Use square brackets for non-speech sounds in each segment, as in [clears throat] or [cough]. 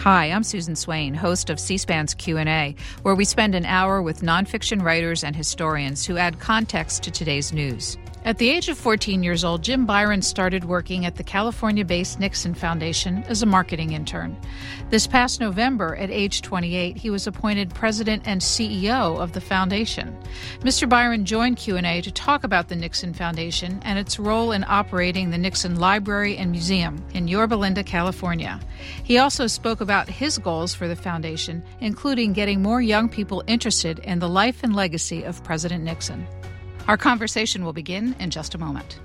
Hi, I'm Susan Swain, host of C-SPAN's Q&A, where we spend an hour with nonfiction writers and historians who add context to today's news. At the age of 14 years old, Jim Byron started working at the California based Nixon Foundation as a marketing intern. This past November, at age 28, he was appointed president and CEO of the foundation. Mr. Byron joined Q&A to talk about the Nixon Foundation and its role in operating the Nixon Library and Museum in Yorba Linda, California. He also spoke about his goals for the foundation, including getting more young people interested in the life and legacy of President Nixon. Our conversation will begin in just a moment.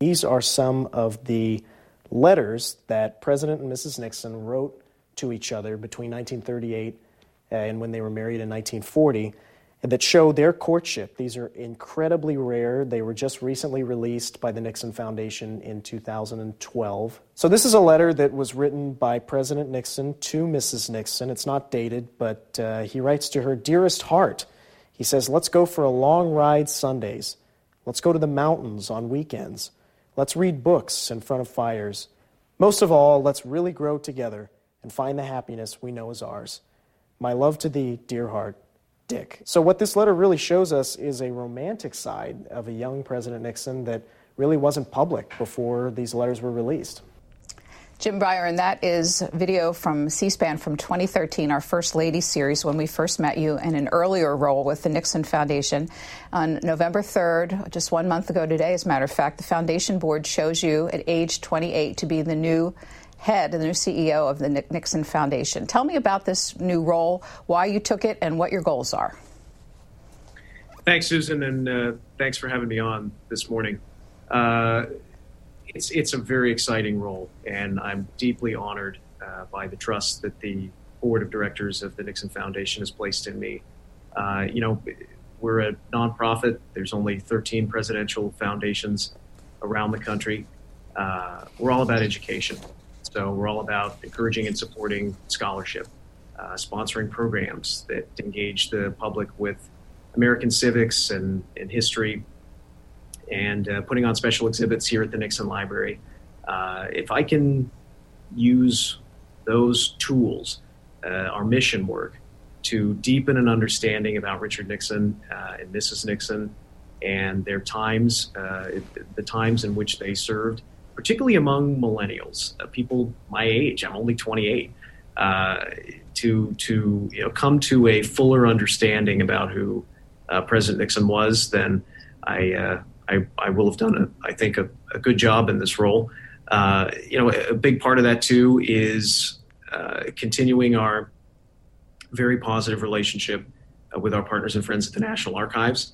These are some of the letters that President and Mrs. Nixon wrote to each other between 1938 uh, and when they were married in 1940 that show their courtship. These are incredibly rare. They were just recently released by the Nixon Foundation in 2012. So, this is a letter that was written by President Nixon to Mrs. Nixon. It's not dated, but uh, he writes to her Dearest heart, he says, Let's go for a long ride Sundays. Let's go to the mountains on weekends. Let's read books in front of fires. Most of all, let's really grow together and find the happiness we know is ours. My love to thee, dear heart, Dick. So, what this letter really shows us is a romantic side of a young President Nixon that really wasn't public before these letters were released. Jim Byron, that is video from C SPAN from 2013, our First Lady series, when we first met you in an earlier role with the Nixon Foundation. On November 3rd, just one month ago today, as a matter of fact, the Foundation Board chose you at age 28 to be the new head, the new CEO of the Nixon Foundation. Tell me about this new role, why you took it, and what your goals are. Thanks, Susan, and uh, thanks for having me on this morning. Uh, it's it's a very exciting role, and I'm deeply honored uh, by the trust that the board of directors of the Nixon Foundation has placed in me. Uh, you know, we're a nonprofit. There's only 13 presidential foundations around the country. Uh, we're all about education. So we're all about encouraging and supporting scholarship, uh, sponsoring programs that engage the public with American civics and, and history, and uh, putting on special exhibits here at the Nixon Library. Uh, if I can use those tools, uh, our mission work, to deepen an understanding about Richard Nixon uh, and Mrs. Nixon and their times, uh, the times in which they served, particularly among millennials, uh, people my age. I'm only 28. Uh, to to you know come to a fuller understanding about who uh, President Nixon was, then I, uh, I, I will have done a, I think a, a good job in this role. Uh, you know, a big part of that too is uh, continuing our very positive relationship with our partners and friends at the National Archives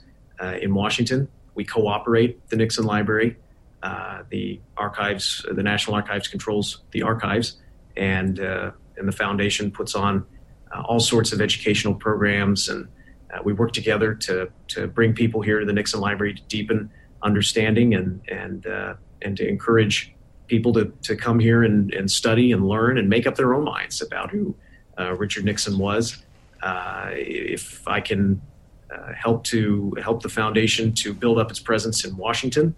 in Washington. We cooperate the Nixon Library. Uh, the archives, the National Archives controls the archives, and uh, and the foundation puts on uh, all sorts of educational programs, and uh, we work together to to bring people here to the Nixon Library to deepen understanding and and uh, and to encourage people to, to come here and, and study and learn and make up their own minds about who Richard Nixon was. if I can help to help the foundation to build up its presence in Washington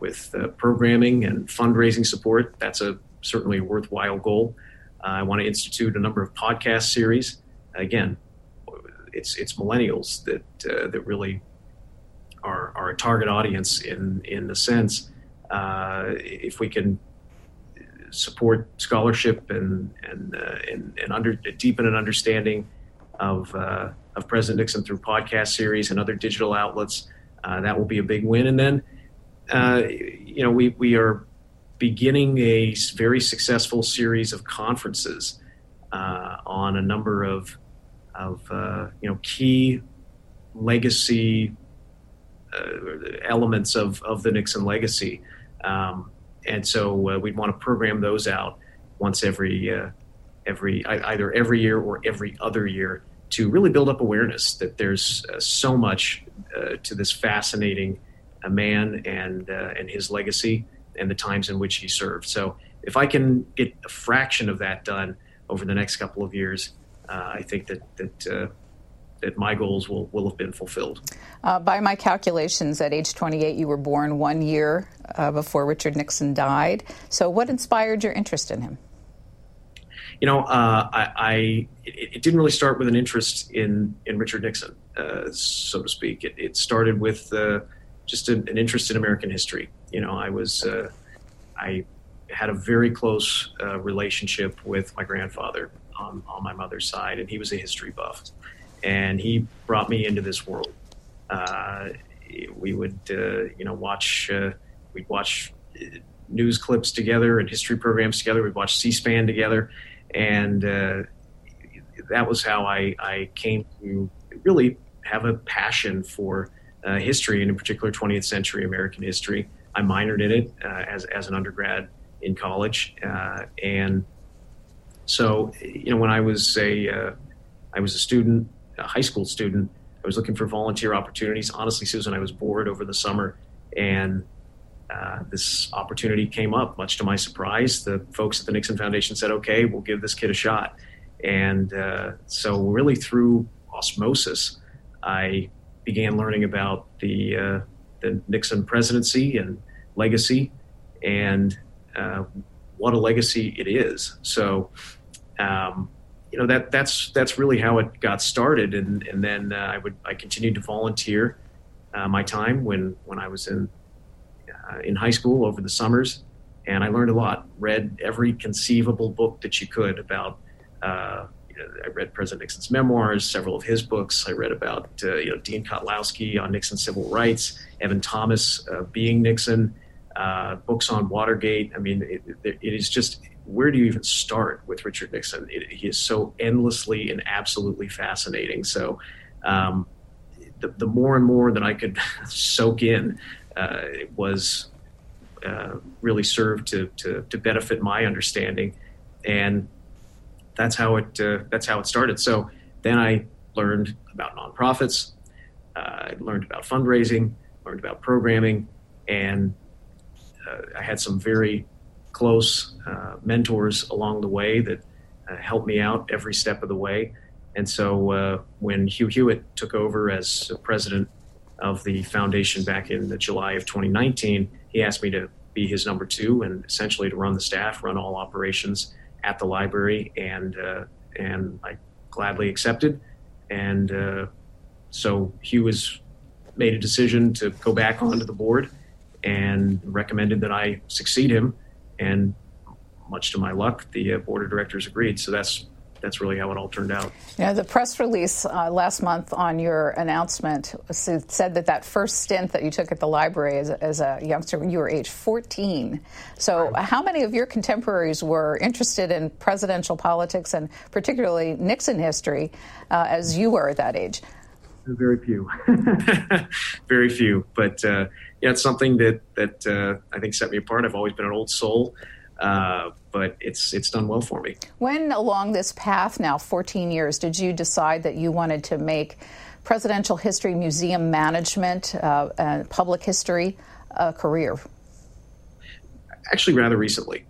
with uh, programming and fundraising support. That's a certainly a worthwhile goal. Uh, I want to institute a number of podcast series. Again, it's it's millennials that uh, that really are, are a target audience in in the sense. Uh, if we can support scholarship and and uh, and, and under deepen an understanding of uh, of President Nixon through podcast series and other digital outlets, that will be a big win. And then uh, you know, we, we are beginning a very successful series of conferences uh, on a number of, of uh, you know, key legacy uh, elements of, of the Nixon legacy. Um, and so uh, we'd want to program those out once every, every either every year or every other year to really build up awareness that there's so much to this fascinating a man and uh, and his legacy and the times in which he served. So if I can get a fraction of that done over the next couple of years, uh, I think that that uh, that my goals will, will have been fulfilled. Uh, by my calculations, at age 28, you were born one year uh, before Richard Nixon died. So, what inspired your interest in him? You know, uh, I, I it, it, didn't really start with an interest in in Richard Nixon, uh, so to speak. It, it started with uh, just an, an, interest in American history. You know, I was uh, I had a very close uh, relationship with my grandfather on, on my mother's side, and he was a history buff, and he brought me into this world. Uh, we would, you know, watch we'd watch news clips together and history programs together. We'd watch C-SPAN together and uh, that was how I, I came to really have a passion for uh, history, and in particular 20th century American history. I minored in it uh, as, as an undergrad in college, uh, and so you know when I was a uh, I was a student, a high school student. I was looking for volunteer opportunities. Honestly, Susan, I was bored over the summer, and uh, this opportunity came up, much to my surprise. The folks at the Nixon Foundation said, okay, we'll give this kid a shot. And uh, so, really, through osmosis, I began learning about the, uh, the Nixon presidency and legacy and uh, what a legacy it is. So, um, you know that that's that's really how it got started, and and then uh, I would I continued to volunteer uh, my time when when I was in uh, in high school over the summers, and I learned a lot. Read every conceivable book that you could about. I read President Nixon's memoirs, several of his books. I read about uh, you know Dean Kotlowski on Nixon's civil rights, Evan Thomas uh, being Nixon, uh, books on Watergate. I mean, it, it is just where do you even start with Richard Nixon? It, he is so endlessly and absolutely fascinating. So. Um, the, the more and more that I could [laughs] soak in, uh, was uh, really served to, to, to benefit my understanding, and that's how it uh, that's how it started. So then I learned about nonprofits, I learned about fundraising, learned about programming, and I had some very close uh, mentors along the way that uh, helped me out every step of the way. And so uh, when Hugh Hewitt took over as president of the foundation back in the July of 2019, he asked me to be his number two and essentially to run the staff, run all operations at the library, and uh, and I gladly accepted. And uh, so Hugh has made a decision to go back onto the board and recommended that I succeed him. And much to my luck, the uh, board of directors agreed. So that's that's really how it all turned out. Yeah, the press release uh, last month on your announcement said that that first stint that you took at the library as a, as a youngster, you were age 14. So, right. how many of your contemporaries were interested in presidential politics and particularly Nixon history uh, as you were at that age? Very few, [laughs] [laughs] very few. But uh, yeah, it's something that that uh, I think set me apart. I've always been an old soul. Uh, but it's it's done well for me. When along this path now, 14 years, did you decide that you wanted to make presidential history, museum management, uh, and public history a career? Actually, rather recently,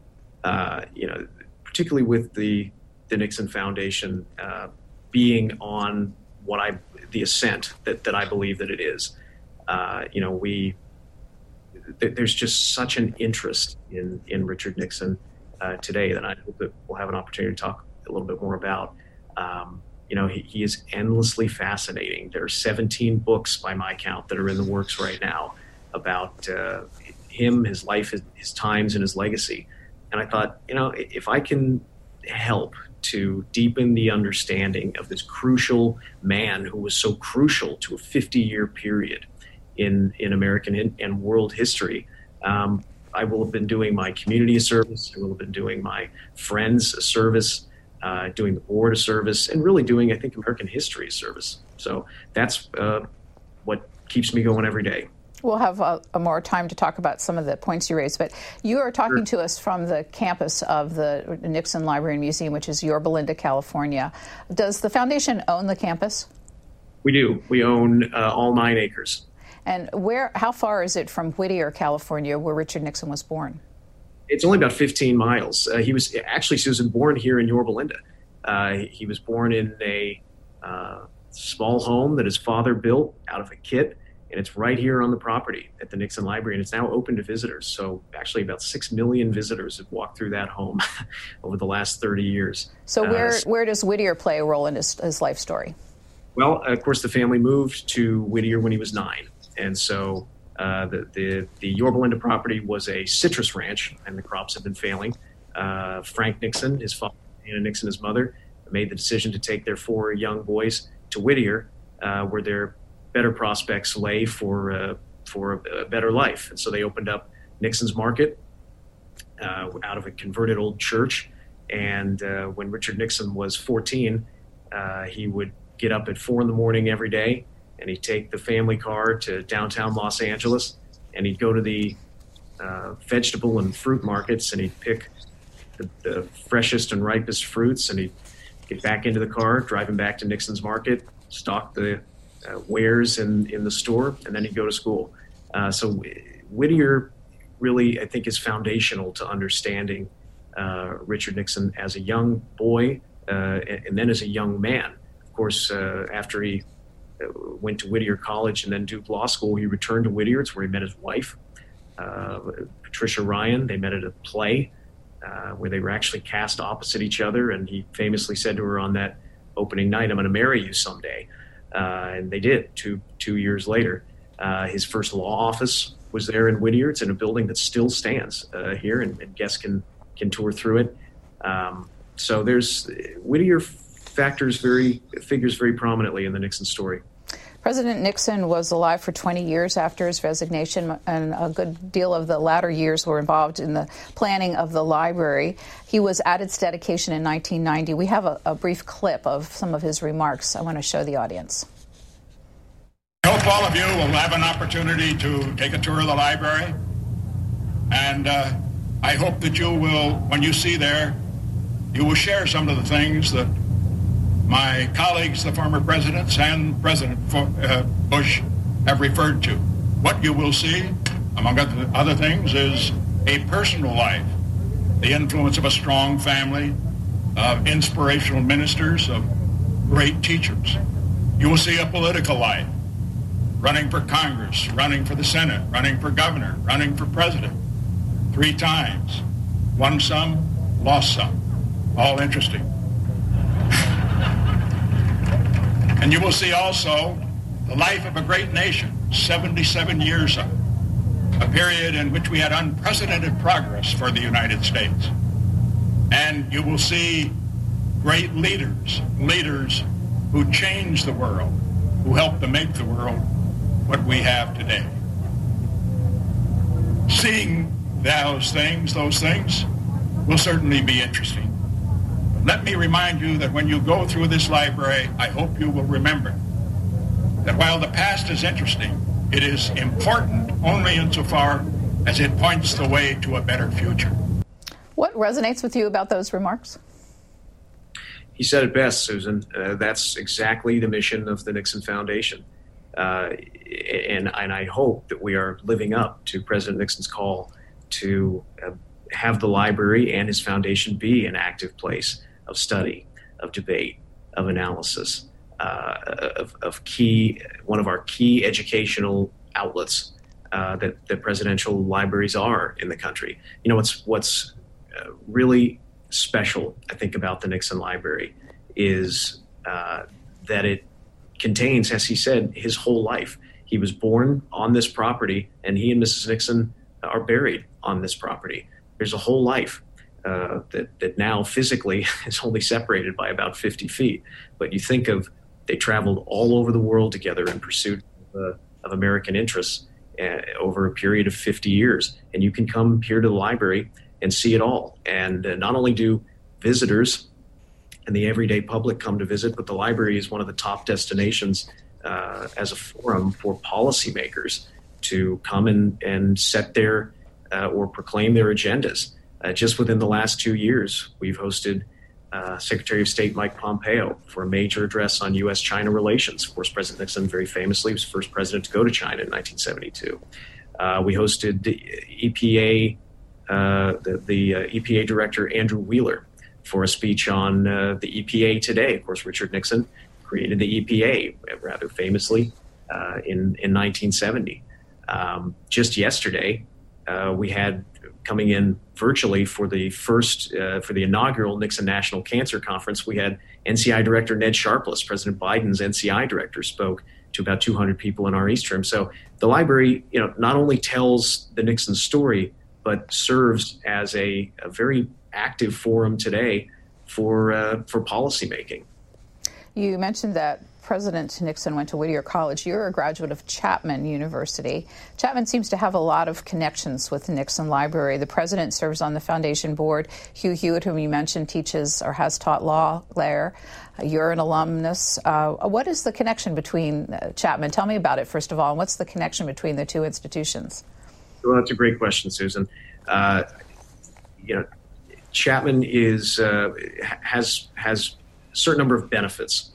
uh, you know, particularly with the the Nixon Foundation uh, being on what I the ascent that that I believe that it is. Uh, you know, we there's just such an interest in in Richard Nixon uh, today that I hope that we'll have an opportunity to talk a little bit more about. Um, you know, he, he, is endlessly fascinating. There are 17 books by my count that are in the works right now about uh, him, his life, his, his times, and his legacy. And I thought, you know, if I can help to deepen the understanding of this crucial man who was so crucial to a 50 year period in, in American in, and world history, um, I will have been doing my community service. I will have been doing my friends a service, uh, doing the board a service, and really doing, I think, American history a service. So that's uh, what keeps me going every day. We'll have a, a, more time to talk about some of the points you raised, but you are talking sure. to us from the campus of the Nixon Library and Museum, which is Yorba Linda, California. Does the foundation own the campus? We do. We own uh, all nine acres. And where, how far is it from Whittier, California, where Richard Nixon was born? It's only about 15 miles. Uh, he was actually Susan born here in Yorba Linda. Uh, he was born in a uh, small home that his father built out of a kit, and it's right here on the property at the Nixon Library, and it's now open to visitors. So actually, about six million visitors have walked through that home [laughs] over the last 30 years. So where uh, where does Whittier play a role in his, his life story? Well, of course, the family moved to Whittier when he was nine, and so uh, the, the the Yorba Linda property was a citrus ranch, and the crops had been failing. Uh, Frank Nixon, his father, Anna Nixon, his mother, made the decision to take their four young boys to Whittier, uh, where their better prospects lay for uh, for a, better life. And so they opened up Nixon's Market uh, out of a converted old church. And uh, when Richard Nixon was 14, uh, he would get up at four in the morning every day, and he'd take the family car to downtown Los Angeles, and he'd go to the uh, vegetable and fruit markets, and he'd pick the, the freshest and ripest fruits, and he'd get back into the car, driving back to Nixon's Market, stock the uh, wares in, in the store, and then he'd go to school. Uh, so Whittier really, I think, is foundational to understanding uh, Richard Nixon as a young boy uh, and, then as a young man. Of course, uh, after he went to Whittier College and then Duke Law School, he returned to Whittier. It's where he met his wife, Patricia Ryan. They met at a play where they were actually cast opposite each other, and he famously said to her on that opening night, "I'm going to marry you someday." uh, and they did two two years later. Uh, his first law office was there in Whittier. It's in a building that still stands uh, here, and, and, guests can can tour through it. Um, so there's Whittier factors very figures very prominently in the Nixon story. President Nixon was alive for 20 years after his resignation, and a good deal of the latter years were involved in the planning of the library. He was at its dedication in 1990. We have a, a brief clip of some of his remarks I want to show the audience. I hope all of you will have an opportunity to take a tour of the library. And uh, I hope that you will, when you see there, you will share some of the things that my colleagues, the former presidents, and President uh, Bush have referred to. What you will see, among other things, is a personal life, the influence of a strong family, of inspirational ministers, of great teachers. You will see a political life, running for Congress, running for the Senate, running for governor, running for president, three times. Won some, lost some. All interesting. And you will see also the life of a great nation, 77 years of a period in which we had unprecedented progress for the United States. And you will see great leaders, leaders who changed the world, who helped to make the world what we have today. Seeing those things, those things, will certainly be interesting. Let me remind you that when you go through this library, I hope you will remember that while the past is interesting, it is important only insofar as it points the way to a better future. What resonates with you about those remarks? He said it best, Susan. Uh, that's exactly the mission of the Nixon Foundation. Uh, and, and I hope that we are living up to President Nixon's call to uh, have the library and his foundation be an active place of study, of debate, of analysis, uh, of, of, key one of our key educational outlets uh, that, that presidential libraries are in the country. You know what's what's uh, really special, I think, about the Nixon Library is uh, that it contains, as he said, his whole life. He was born on this property, and he and Mrs. Nixon are buried on this property. There's a whole life uh, that, that now physically [laughs] is only separated by about 50 feet. But you think of they traveled all over the world together in pursuit of, uh, of American interests uh, over a period of 50 years. And you can come here to the library and see it all. And uh, not only do visitors and the everyday public come to visit, but the library is one of the top destinations uh, as a forum for policymakers to come and, and set their uh, or proclaim their agendas. Uh, just within the last two years, we've hosted uh, Secretary of State Mike Pompeo for a major address on U.S. China relations. Of course, President Nixon very famously was the first president to go to China in 1972. Uh, we hosted the EPA, uh, the, the uh, EPA Director Andrew Wheeler for a speech on uh, the EPA today. Of course, Richard Nixon created the EPA rather famously. in, in 1970. Um, just yesterday, uh, we had coming in virtually for the first, uh, for the inaugural Nixon National Cancer Conference, we had NCI Director Ned Sharpless, President Biden's NCI Director, spoke to about 200 people in our East Room. So the library, you know, not only tells the Nixon story, but serves as a, a very active forum today for uh, for policymaking. You mentioned that President Nixon went to Whittier College. You're a graduate of Chapman University. Chapman seems to have a lot of connections with the Nixon Library. The president serves on the foundation board. Hugh Hewitt, whom you mentioned, teaches or has taught law there. You're an alumnus. Uh, what is the connection between uh, Chapman? Tell me about it, first of all. And what's the connection between the two institutions? Well, that's a great question, Susan. Uh, you know, Chapman is uh, has has a certain number of benefits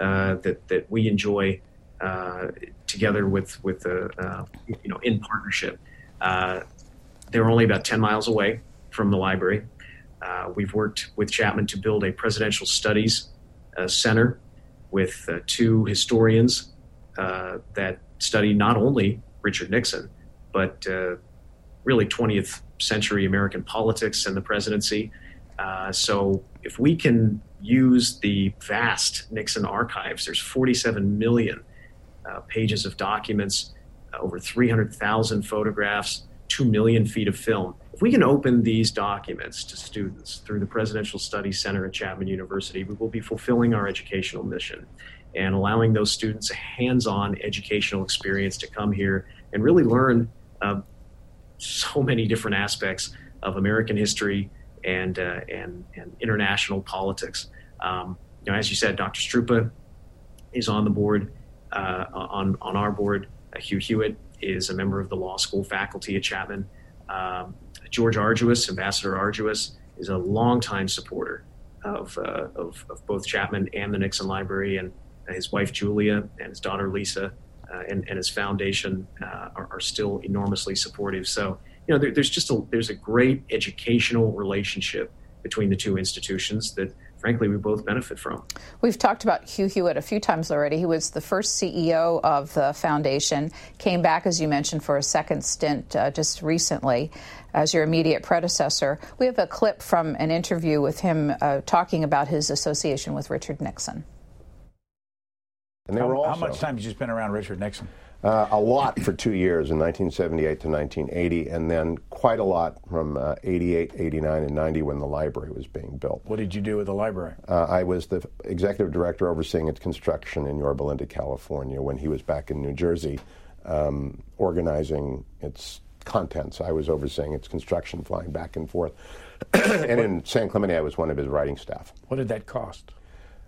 Uh, that that we enjoy uh, together with with uh, uh, you know in partnership. Uh, they're only about ten miles away from the library. Uh, we've worked with Chapman to build a presidential studies center with two historians that study not only Richard Nixon but really 20th century American politics and the presidency. Uh, so if we can use the vast Nixon archives, there's 47 million uh, pages of documents, uh, over 300,000 photographs, 2 million feet of film. If we can open these documents to students through the Presidential Studies Center at Chapman University, we will be fulfilling our educational mission and allowing those students a hands on educational experience to come here and really learn uh, so many different aspects of American history and uh, and and international politics. Um, you know, as you said, Dr. Struppa is on the board uh, on on our board. Uh, Hugh Hewitt is a member of the law school faculty at Chapman. Um, George Argyros, Ambassador Argyros, is a longtime supporter of, uh, of, of both Chapman and the Nixon Library, and his wife Julia and his daughter Lisa uh, and, and, his foundation uh, are, are, still enormously supportive. So, you know, there, there's just a there's a great educational relationship between the two institutions that frankly, we both benefit from. We've talked about Hugh Hewitt a few times already. He was the first CEO of the foundation, came back, as you mentioned, for a second stint uh, just recently as your immediate predecessor. We have a clip from an interview with him uh, talking about his association with Richard Nixon. And they how, were also, how much time did you spend around Richard Nixon? Uh, a lot for two years in 1978 to 1980, and then quite a lot from uh, 88, 89, and 90 when the library was being built. What did you do with the library? Uh, I was the executive director overseeing its construction in Yorba Linda, California, when he was back in New Jersey um, organizing its contents. I was overseeing its construction, flying back and forth. [coughs] and in San Clemente, I was one of his writing staff. What did that cost?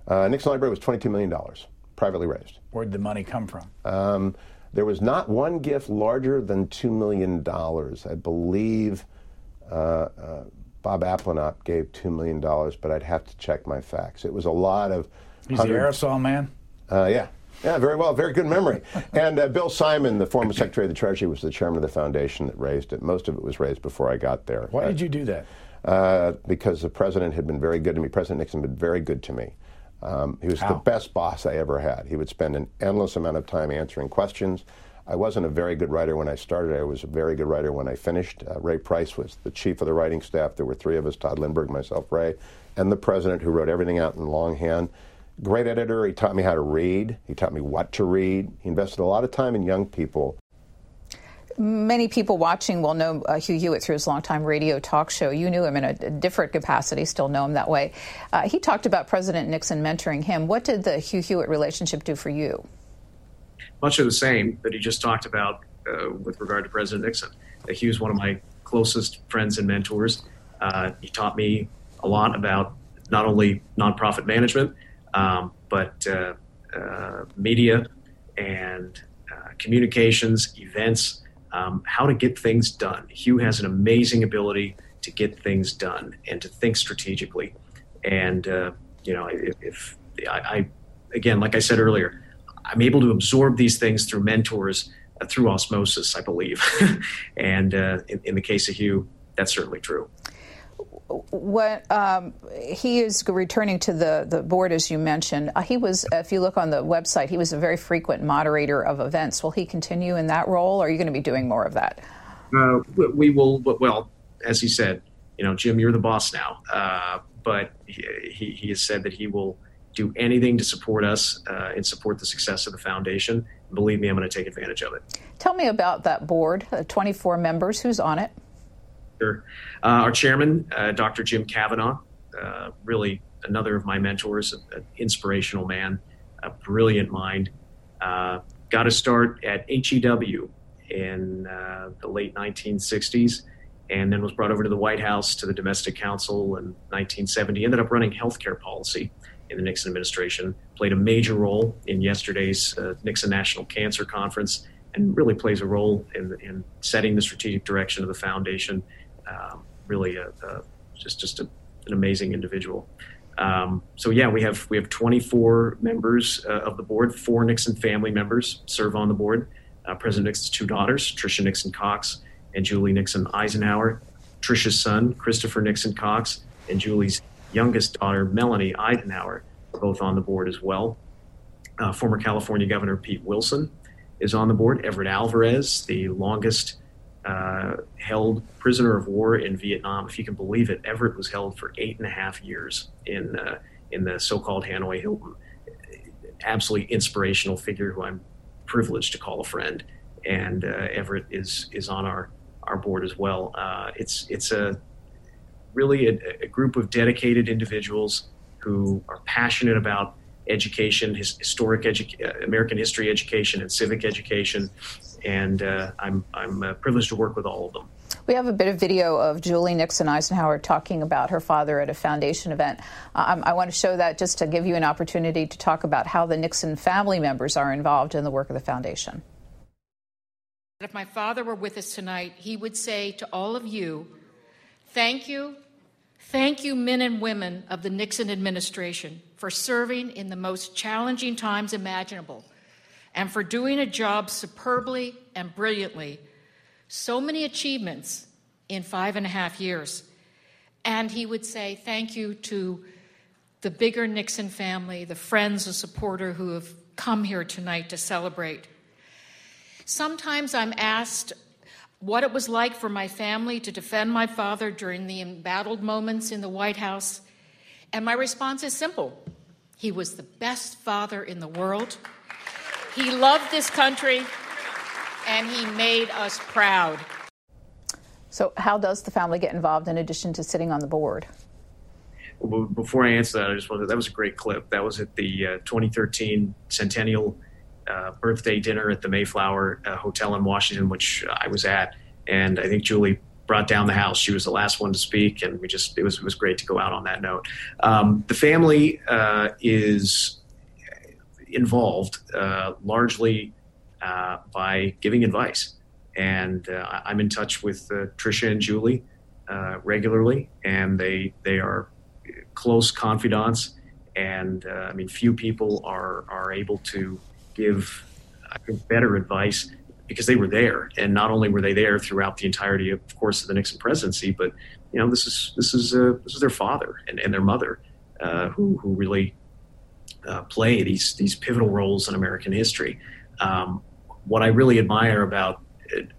Uh, Nixon Library was $22 million privately raised. Where did the money come from? Um, there was not one gift larger than $2 million. I believe uh, uh, Bob Abplanalp gave $2 million, but I'd have to check my facts. It was a lot of. He's the aerosol man? Uh, yeah. Yeah, very well. Very good memory. [laughs] and uh, Bill Simon, the former Secretary of the Treasury, was the chairman of the foundation that raised it. Most of it was raised before I got there. Why did you do that? Uh, because the president had been very good to me. President Nixon had been very good to me. Um, he was How? the best boss I ever had. He would spend an endless amount of time answering questions. I wasn't a very good writer when I started. I was a very good writer when I finished. Uh, Ray Price was the chief of the writing staff. There were three of us Tod Lindberg, myself, Ray, and the president who wrote everything out in longhand. Great editor. He taught me how to read. He taught me what to read. He invested a lot of time in young people Many people watching will know uh, Hugh Hewitt through his longtime radio talk show. You knew him in a, different capacity, still know him that way. Uh, he talked about President Nixon mentoring him. What did the Hugh Hewitt relationship do for you? Much of the same that he just talked about uh, with regard to President Nixon. Hugh is one of my closest friends and mentors. Uh, he taught me a lot about not only nonprofit management, um, but uh, uh, media and communications, events um, how to get things done. Hugh has an amazing ability to get things done and to think strategically. And uh, you know, if, if I, I, again, like I said earlier, I'm able to absorb these things through mentors, uh, through osmosis, I believe. [laughs] and uh, in, in the case of Hugh, that's certainly true. What um, he is returning to the, the board, as you mentioned. Uh, he was, if you look on the website, he was a very frequent moderator of events. Will he continue in that role, or are you going to be doing more of that? Uh, we will, well, as he said, you know, Jim, you're the boss now. Uh, but he, he, he, has said that he will do anything to support us uh, and support the success of the foundation. Believe me, I'm going to take advantage of it. Tell me about that board, uh, 24 members. Who's on it? Uh, our chairman, uh, Dr. Jim Cavanaugh, uh, really another of my mentors, an inspirational man, a brilliant mind. Uh, got to start at HEW in uh, the late 1960s and then was brought over to the White House to the Domestic Council in 1970. Ended up running healthcare policy in the Nixon administration, played a major role in yesterday's uh, Nixon National Cancer Conference, and really plays a role in, in setting the strategic direction of the foundation. Um, really, a, a, just just a, an amazing individual. Um, so yeah, we have we have 24 members uh, of the board. Four Nixon family members serve on the board. Uh, President Nixon's two daughters, Tricia Nixon Cox and Julie Nixon Eisenhower, Tricia's son, Christopher Nixon Cox, and Julie's youngest daughter, Melanie Eisenhower, both on the board as well. Uh, former California Governor Pete Wilson is on the board. Everett Alvarez, the longest uh, held prisoner of war in Vietnam, if you can believe it, Everett was held for eight and a half years in uh, in the so-called Hanoi Hilton. Absolutely inspirational figure who I'm privileged to call a friend, and uh, Everett is is on our our board as well. Uh, it's it's a really a, a, group of dedicated individuals who are passionate about education, his, historic edu- uh, American history education, and civic education. And uh, I'm I'm uh, privileged to work with all of them. We have a bit of video of Julie Nixon Eisenhower talking about her father at a foundation event. Um, I want to show that just to give you an opportunity to talk about how the Nixon family members are involved in the work of the foundation. If my father were with us tonight, he would say to all of you, Thank you, thank you, men and women of the Nixon administration, for serving in the most challenging times imaginable and for doing a job superbly and brilliantly. So many achievements in five and a half years. And he would say, Thank you to the bigger Nixon family, the friends, the supporter who have come here tonight to celebrate. Sometimes I'm asked what it was like for my family to defend my father during the embattled moments in the White House. And my response is simple he was the best father in the world. He loved this country, and he made us proud. So, how does the family get involved in addition to sitting on the board? Well, before I answer that, I just wanted that was a great clip. That was at the uh, 2013 centennial uh, birthday dinner at the Mayflower uh, Hotel in Washington, which I was at, and I think Julie brought down the house. She was the last one to speak, and we just it was it was great to go out on that note. Um, the family uh, is involved uh, largely uh, by giving advice, and uh, I'm in touch with Tricia and Julie regularly, and they they are close confidants. And I mean, few people are are able to give I think, better advice because they were there, and not only were they there throughout the entirety, of course, of the Nixon presidency, but you know this is this is uh, this is their father and, and their mother uh, who who really uh, play these these pivotal roles in American history. Um, what I really admire about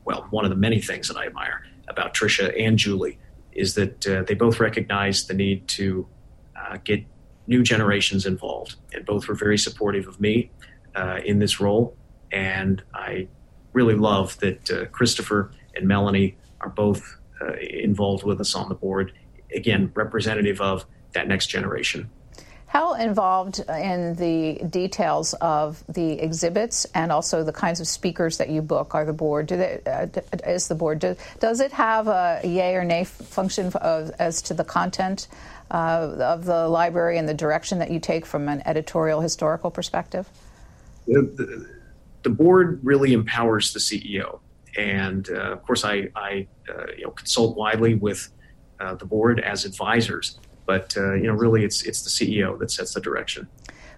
well, one of the many things that I admire about Tricia and Julie is that uh, they both recognize the need to uh, get new generations involved, and both were very supportive of me uh, in this role. And I really love that uh, Christopher and Melanie are both uh, involved with us on the board. Again, representative of that next generation. How involved in the details of the exhibits and also the kinds of speakers that you book are the board? Do they, uh, is the board do, does it have a yay or nay function of, as to the content uh, of the library and the direction that you take from an editorial historical perspective? the, the board really empowers the CEO. And uh, of course, I, I uh, you know, consult widely with uh, the board as advisors. But uh, you know, really, it's it's the CEO that sets the direction.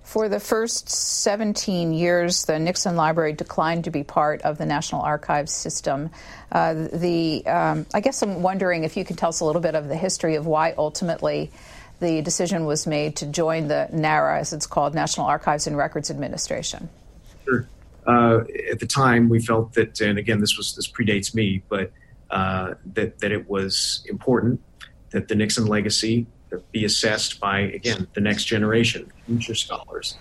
For the first 17 years, the Nixon Library declined to be part of the National Archives system. Uh, the, um, I guess I'm wondering if you could tell us a little bit of the history of why ultimately the decision was made to join the NARA, as it's called, National Archives and Records Administration. Sure. Uh, at the time, we felt that, and again, this was this predates me, but uh, that that it was important that the Nixon legacy be assessed by, again, the next generation, future scholars,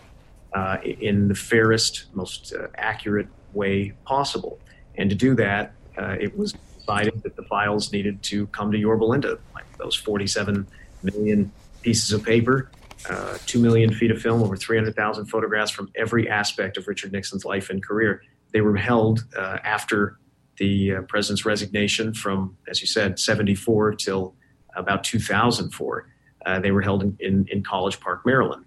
uh, in the fairest, most uh, accurate way possible. And to do that, uh, it was decided that the files needed to come to Yorba Linda, like those 47 million pieces of paper, uh, 2 million feet of film, over 300,000 photographs from every aspect of Richard Nixon's life and career. They were held uh, after the uh, president's resignation from, as you said, 74 till about 2004. Uh, they were held in, in, in, College Park, Maryland.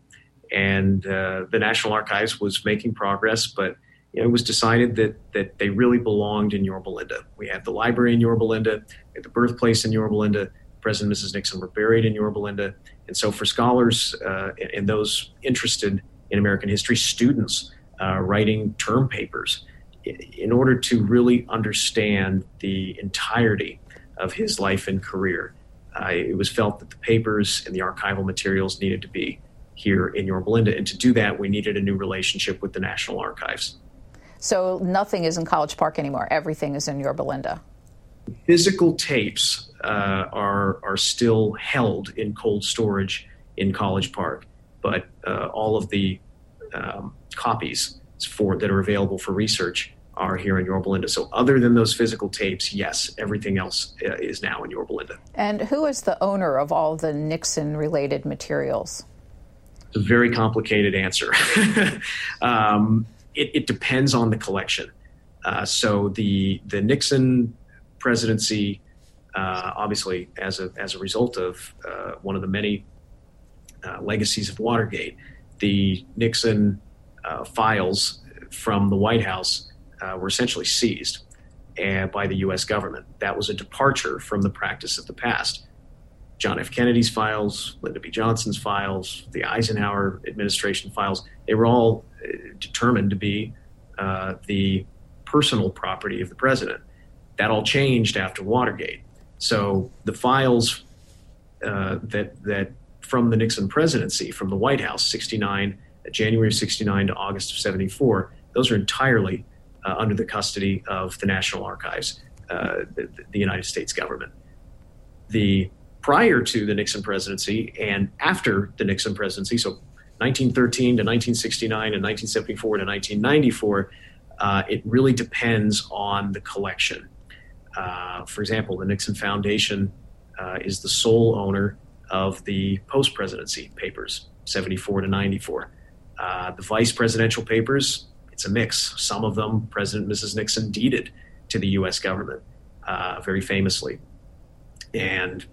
And uh, the National Archives was making progress, but you know, it was decided that, that they really belonged in Yorba Linda. We had the library in Yorba Linda, the birthplace in Yorba Linda. President and Mrs. Nixon were buried in Yorba Linda. And so, for scholars uh, and those interested in American history, students uh, writing term papers, in order to really understand the entirety of his life and career, uh, it was felt that the papers and the archival materials needed to be here in Yorba Linda. And to do that, we needed a new relationship with the National Archives. So nothing is in College Park anymore. Everything is in Yorba Linda. Physical tapes uh, are are still held in cold storage in College Park, but uh, all of the um, copies for that are available for research are here in Yorba Linda. So, other than those physical tapes, yes, everything else uh, is now in Yorba Linda. And who is the owner of all the Nixon related materials? It's a very complicated answer. [laughs] um, it, it, depends on the collection. Uh, so, the, the Nixon presidency, uh, obviously, as a, as a result of uh, one of the many uh, legacies of Watergate, the Nixon uh, files from the White House uh, were essentially seized by the U.S. government. That was a departure from the practice of the past. John F. Kennedy's files, Lyndon B. Johnson's files, the Eisenhower administration files, they were all determined to be uh, the personal property of the president. That all changed after Watergate. So the files uh, that that from the Nixon presidency, from the White House, 69, January of 69 to August of 74, those are entirely uh, under the custody of the National Archives, uh, the, the, United States government. The prior to the Nixon presidency and after the Nixon presidency, so 1913 to 1969 and 1974 to 1994, uh, it really depends on the collection. Uh, for example, the Nixon Foundation uh, is the sole owner of the post presidency papers, 74 to 94. Uh, the vice presidential papers, it's a mix. Some of them President Mrs. Nixon deeded to the U.S. government uh, very famously. And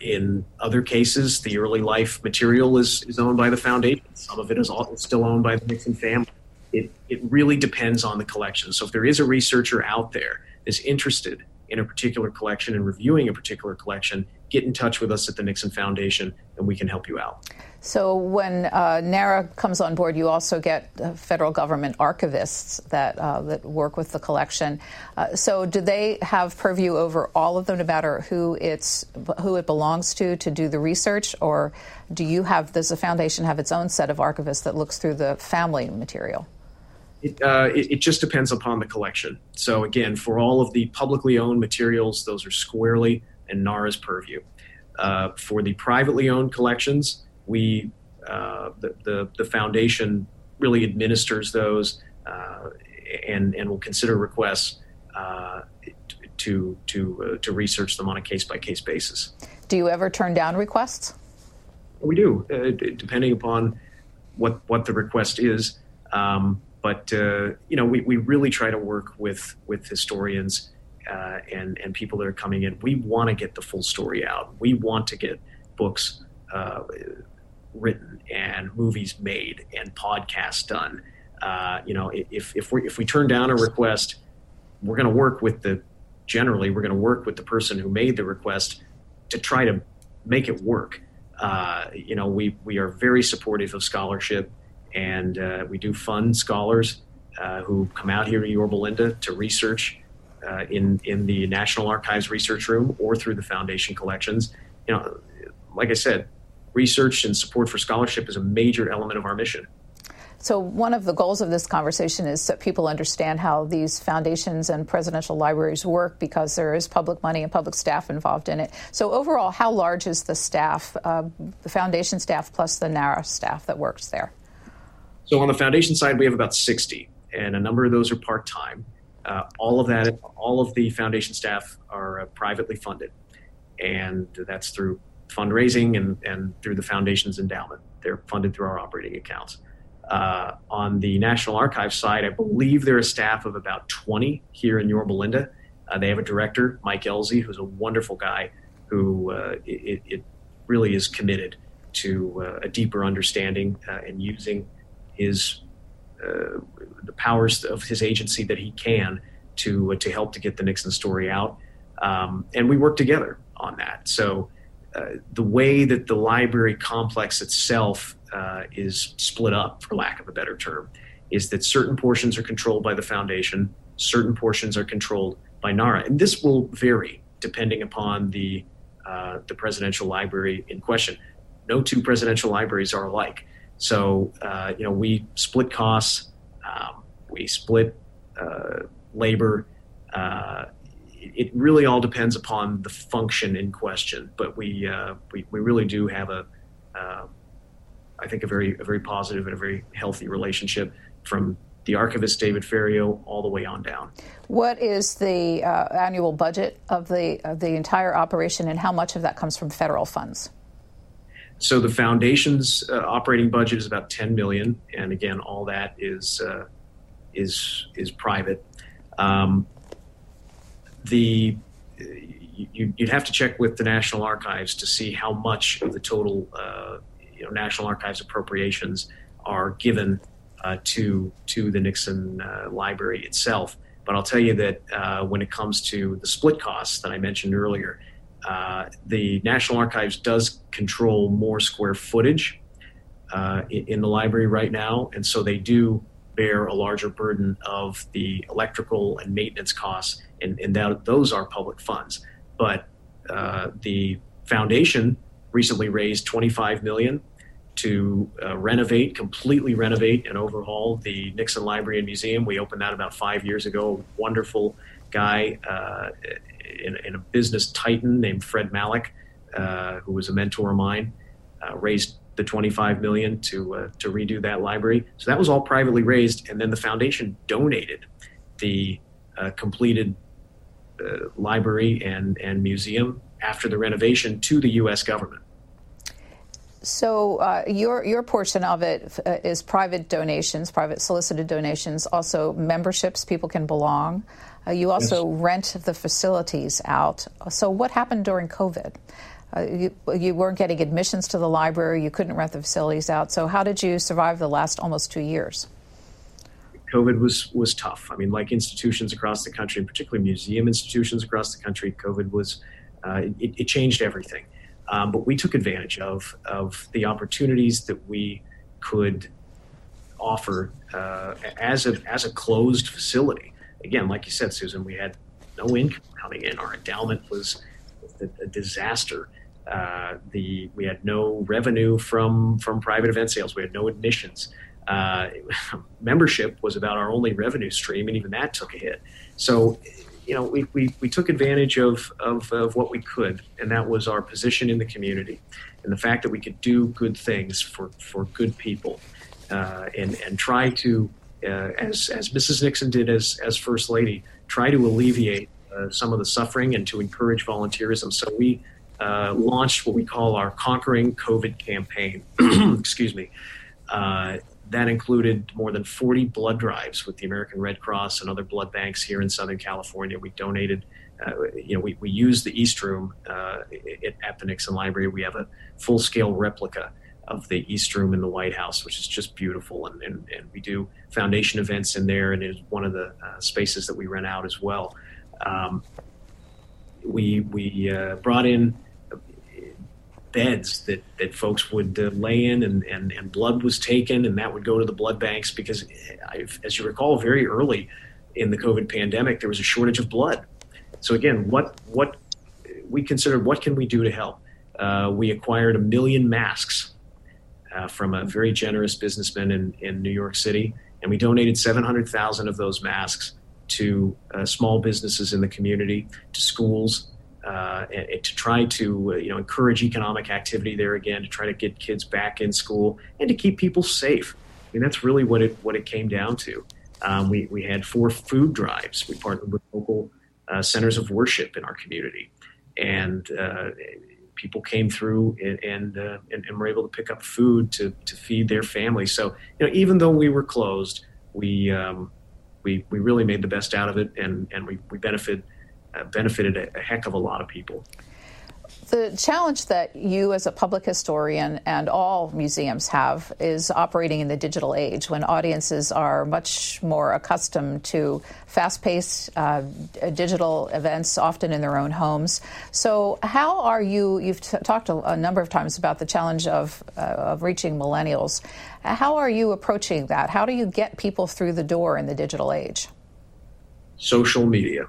in other cases, the early life material is, is owned by the foundation. Some of it is all, still owned by the Nixon family. It, it really depends on the collection. So if there is a researcher out there that's interested in a particular collection and reviewing a particular collection, get in touch with us at the Nixon Foundation and we can help you out. So, when uh, NARA comes on board, you also get uh, federal government archivists that uh, that work with the collection. Uh, so, do they have purview over all of them, no matter who it's who it belongs to, to do the research, or do you have does the foundation have its own set of archivists that looks through the family material? It, uh, it, it, just depends upon the collection. So again, for all of the publicly owned materials, those are squarely in NARA's purview. Uh, for the privately owned collections, we uh, the, the, the foundation really administers those uh, and and will consider requests uh, to to uh, to research them on a case by case basis. Do you ever turn down requests? We do, depending upon what what the request is. Um, but uh, you know, we, we really try to work with with historians uh, and and people that are coming in. We want to get the full story out. We want to get books uh, written and movies made and podcasts done. Uh, you know, if if we if we turn down a request, we're going to work with the generally we're going to work with the person who made the request to try to make it work. Uh, you know, we we are very supportive of scholarship And uh, we do fund scholars uh, who come out here to Yorba Linda to research uh, in, in the National Archives Research Room or through the foundation collections. You know, like I said, research and support for scholarship is a major element of our mission. So, one of the goals of this conversation is that people understand how these foundations and presidential libraries work because there is public money and public staff involved in it. So, overall, how large is the staff, uh, the foundation staff plus the NARA staff that works there? So, on the foundation side, we have about 60, and a number of those are part time. Uh, all of that, all of the foundation staff are uh, privately funded, and that's through fundraising and, and through the foundation's endowment. They're funded through our operating accounts. Uh, on the National Archives side, I believe they're a staff of about 20 here in Yorba Linda. Uh, they have a director, Mike Ellzey, who's a wonderful guy who uh, it, it, really is committed to uh, a deeper understanding and using his uh, the powers of his agency that he can to to help to get the Nixon story out. Um, and we work together on that. So the way that the library complex itself uh, is split up, for lack of a better term, is that certain portions are controlled by the foundation, certain portions are controlled by NARA, and this will vary depending upon the uh, the presidential library in question. No two presidential libraries are alike, so uh, you know we split costs, um, we split uh, labor. Uh, it really all depends upon the function in question, but we uh, we, we really do have a I think, a very a very positive and a very healthy relationship from the archivist David Ferriero all the way on down. What is the uh, annual budget of the of the entire operation, and how much of that comes from federal funds? So the foundation's uh, operating budget is about 10 million, and again, all that is uh, is is private. Um, the you, would have to check with the National Archives to see how much of the total uh, you know, National Archives appropriations are given uh, to to the Nixon uh, Library itself. But I'll tell you that uh, when it comes to the split costs that I mentioned earlier, uh, the National Archives does control more square footage uh, in, the library right now, and so they do bear a larger burden of the electrical and maintenance costs, and, and that, those are public funds. But uh, the foundation recently raised 25 million to uh, renovate, completely renovate and overhaul the Nixon Library and Museum. We opened that about five years ago. A wonderful guy in, a business titan named Fred Malek, uh, who was a mentor of mine, uh, raised the 25 million to uh, to redo that library. So that was all privately raised, and then the foundation donated the completed library and and museum after the renovation to the U.S. government. So uh, your your portion of it uh, is private donations, private solicited donations, also memberships people can belong. Uh, you also yes. rent the facilities out. So what happened during COVID? Uh, you, you weren't getting admissions to the library. You couldn't rent the facilities out. So how did you survive the last almost two years? COVID was was tough. I mean, like institutions across the country, and particularly museum institutions across the country, COVID was uh, it, it, changed everything. Um, but we took advantage of of the opportunities that we could offer uh, as a as a closed facility. Again, like you said, Susan, we had no income coming in. Our endowment was a, a disaster. Uh, the we had no revenue from from private event sales. We had no admissions. Uh, [laughs] membership was about our only revenue stream, and even that took a hit. So you know, we, we, we took advantage of, of, of what we could, and that was our position in the community and the fact that we could do good things for, for good people uh, and, and try to, uh, as, as Mrs. Nixon did as, as First Lady, try to alleviate uh, some of the suffering and to encourage volunteerism. So we uh, launched what we call our Conquering COVID campaign. [clears throat] Excuse me. That included more than 40 blood drives with the American Red Cross and other blood banks here in Southern California. We donated, uh, you know, we, we used the East Room uh, at the Nixon Library. We have a full scale replica of the East Room in the White House, which is just beautiful. And, and, and we do foundation events in there, and it's one of the uh, spaces that we rent out as well. Um, we we uh, brought in beds that, that folks would uh, lay in and, and, and blood was taken and that would go to the blood banks because I've, as you recall very early in the covid pandemic there was a shortage of blood. So again what what we considered what can we do to help? Uh, we acquired a million masks uh, from a very generous businessman in, in new york city and we donated 700000 of those masks to uh, small businesses in the community to schools uh, and, to try to uh, you know encourage economic activity there again, to try to get kids back in school and to keep people safe. I mean that's really what it what it came down to. Um, we we had four food drives. We partnered with local uh, centers of worship in our community, and uh, people came through and and, uh, and, and were able to pick up food to to feed their families. So you know even though we were closed, we um, we we really made the best out of it, and and we we benefited benefited a, a heck of a lot of people. The challenge that you, as a public historian, and all museums have is operating in the digital age when audiences are much more accustomed to fast paced uh, digital events, often in their own homes. So, how are you? You've t- talked a, a, number of times about the challenge of, uh, of reaching millennials. How are you approaching that? How do you get people through the door in the digital age? Social media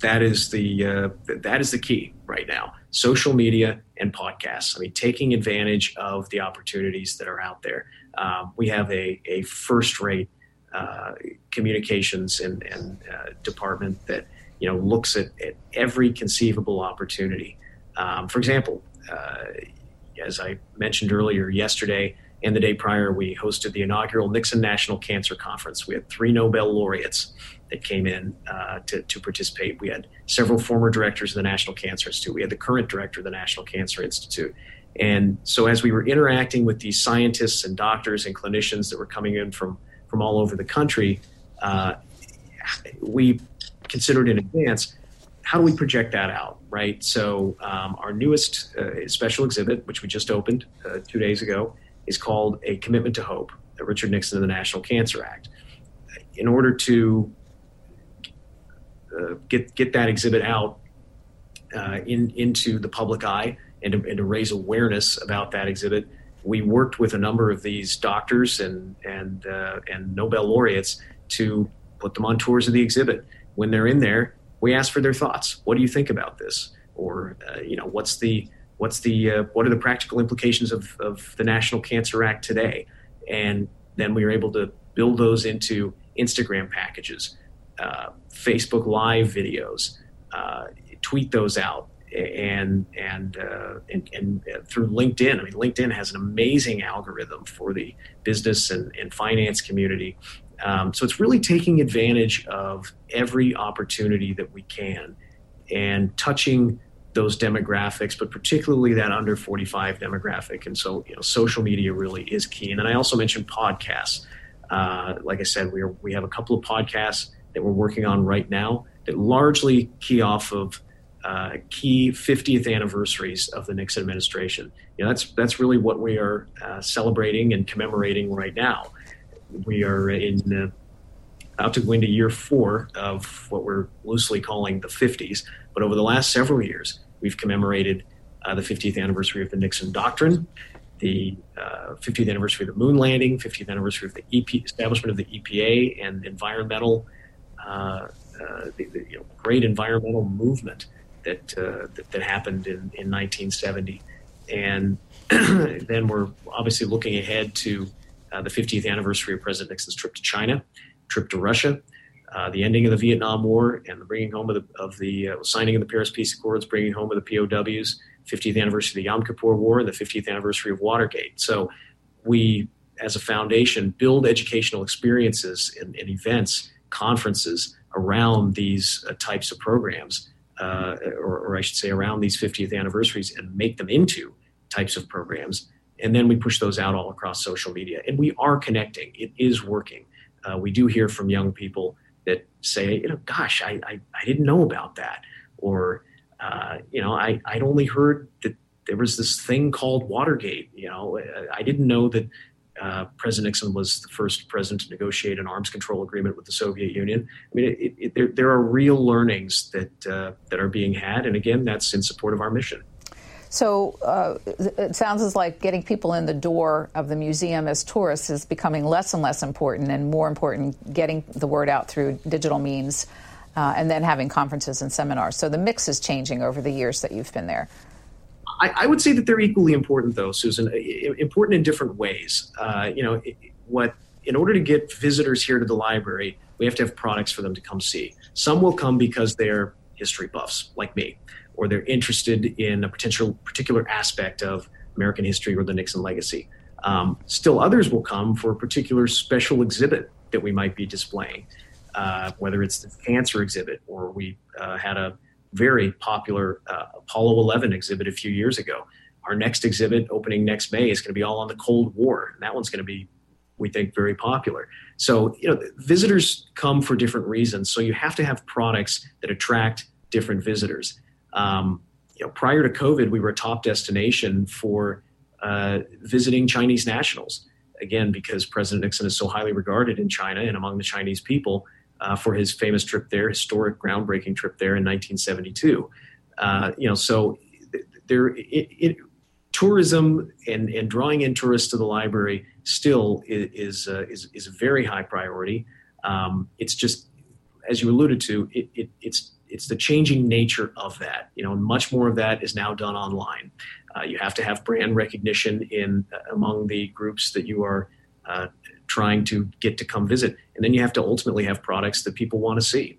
that is the uh, that is the key right now. Social media and podcasts. I mean, taking advantage of the opportunities that are out there. Um, we have a, a first rate uh, communications and, and uh, department that you know looks at, at every conceivable opportunity. Um, for example, uh, as I mentioned earlier, yesterday and the day prior, we hosted the inaugural Nixon National Cancer Conference. We had three Nobel laureates that came in uh, to, to participate. We had several former directors of the National Cancer Institute. We had the current director of the National Cancer Institute. And so, as we were interacting with these scientists and doctors and clinicians that were coming in from, from all over the country, uh, we considered in advance how do we project that out, right? So, um, our newest uh, special exhibit, which we just opened uh, two days ago, is called A Commitment to Hope, Richard Nixon and the National Cancer Act. In order to uh, get get that exhibit out uh, in into the public eye and to, and to, raise awareness about that exhibit, we worked with a number of these doctors and and uh, and Nobel laureates to put them on tours of the exhibit. When they're in there, we ask for their thoughts. What do you think about this? Or uh, you know, what's the what's the uh, what are the practical implications of, of the National Cancer Act today? And then we were able to build those into Instagram packages, uh, Facebook Live videos, uh, tweet those out, and and, uh, and, and through LinkedIn. I mean, LinkedIn has an amazing algorithm for the business and, and finance community. Um, so it's really taking advantage of every opportunity that we can and touching those demographics, but particularly that under 45 demographic. And so, you know, social media really is key. And then I also mentioned podcasts. Uh, like I said, we are, we have a couple of podcasts that we're working on right now that largely key off of uh, key 50th anniversaries of the Nixon administration. You know, that's that's really what we are uh, celebrating and commemorating right now. We are in uh, about to go into year four of what we're loosely calling the 50s. But over the last several years, We've commemorated uh, the 50th anniversary of the Nixon Doctrine, the uh, 50th anniversary of the moon landing, 50th anniversary of the EP, establishment of the EPA and environmental, uh, uh, the, the you know, great environmental movement that, uh, that, that happened in, in 1970. And [clears throat] then we're obviously looking ahead to uh, the 50th anniversary of President Nixon's trip to China, trip to Russia, uh, the ending of the Vietnam War and the bringing home of the, of the uh, signing of the Paris Peace Accords, bringing home of the POWs, 50th anniversary of the Yom Kippur War, and the 50th anniversary of Watergate. So we, as a foundation, build educational experiences and, and events, conferences around these uh, types of programs, uh, or, or I should say, around these 50th anniversaries, and make them into types of programs. And then we push those out all across social media. And we are connecting. It is working. Uh, we do hear from young people that say, you know, gosh, I, I, I didn't know about that. Or, uh, you know, I, I'd only heard that there was this thing called Watergate. You know, I didn't know that uh, President Nixon was the first president to negotiate an arms control agreement with the Soviet Union. I mean, it, it, there, there are real learnings that, uh, that are being had. And again, that's in support of our mission. So uh, it sounds as like getting people in the door of the museum as tourists is becoming less and less important, and more important, getting the word out through digital means, uh, and then having conferences and seminars. So the mix is changing over the years that you've been there. I, I would say that they're equally important, though, Susan. Important in different ways. Uh, you know, what in order to get visitors here to the library, we have to have products for them to come see. Some will come because they're history buffs, like me or they're interested in a potential particular aspect of American history or the Nixon legacy. Um, still, others will come for a particular special exhibit that we might be displaying, uh, whether it's the cancer exhibit or we uh, had a very popular uh, Apollo 11 exhibit a few years ago. Our next exhibit, opening next May, is going to be all on the Cold War. And that one's going to be, we think, very popular. So, you know, visitors come for different reasons. So you have to have products that attract different visitors. Um, you know, prior to COVID, we were a top destination for uh, visiting Chinese nationals. Again, because President Nixon is so highly regarded in China and among the Chinese people uh, for his famous trip there, historic, groundbreaking trip there in 1972. Uh, you know, so there, it, it, tourism and, and drawing in tourists to the library still is is, uh, is, is a very high priority. Um, it's just, as you alluded to, it, it, it's it's the changing nature of that. You know, much more of that is now done online. Uh, you have to have brand recognition in uh, among the groups that you are uh, trying to get to come visit, and then you have to ultimately have products that people want to see.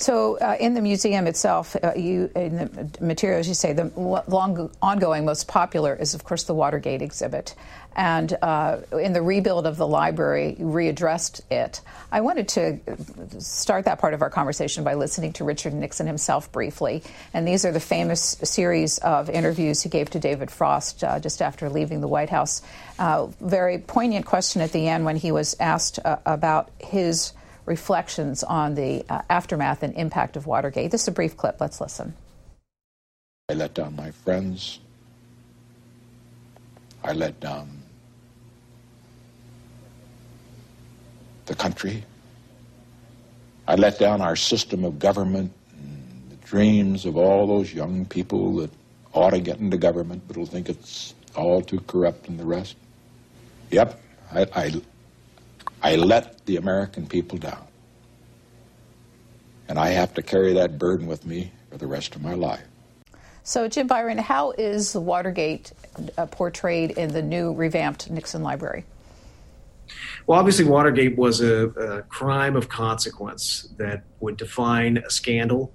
So, uh, in the museum itself, uh, you in the materials you say the long ongoing most popular is, of course, the Watergate exhibit, and uh, in the rebuild of the library, you readdressed it. I wanted to start that part of our conversation by listening to Richard Nixon himself briefly, and these are the famous series of interviews he gave to David Frost uh, just after leaving the White House. Uh, very poignant question at the end when he was asked uh, about his reflections on the uh, aftermath and impact of Watergate. This is a brief clip. Let's listen. I let down my friends. I let down the country. I let down our system of government and the dreams of all those young people that ought to get into government but will think it's all too corrupt and the rest. Yep, I, I I let the American people down. And I have to carry that burden with me for the rest of my life. So, Jim Byron, how is Watergate uh, portrayed in the new revamped Nixon Library? Well, obviously, Watergate was a, a crime of consequence that would define a scandal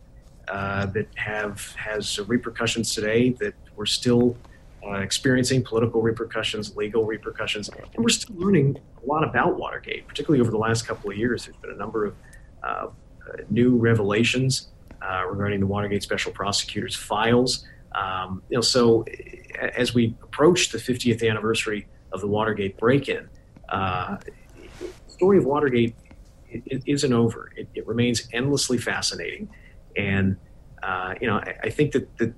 uh, that have has repercussions today that we're still uh, experiencing political repercussions, legal repercussions, and we're still learning a lot about Watergate, particularly over the last couple of years. There's been a number of uh, new revelations uh, regarding the Watergate Special Prosecutor's files. Um, you know, so as we approach the 50th anniversary of the Watergate break-in, uh, the story of Watergate it, it isn't over. It, it, remains endlessly fascinating, and uh, you know, I, I think that, that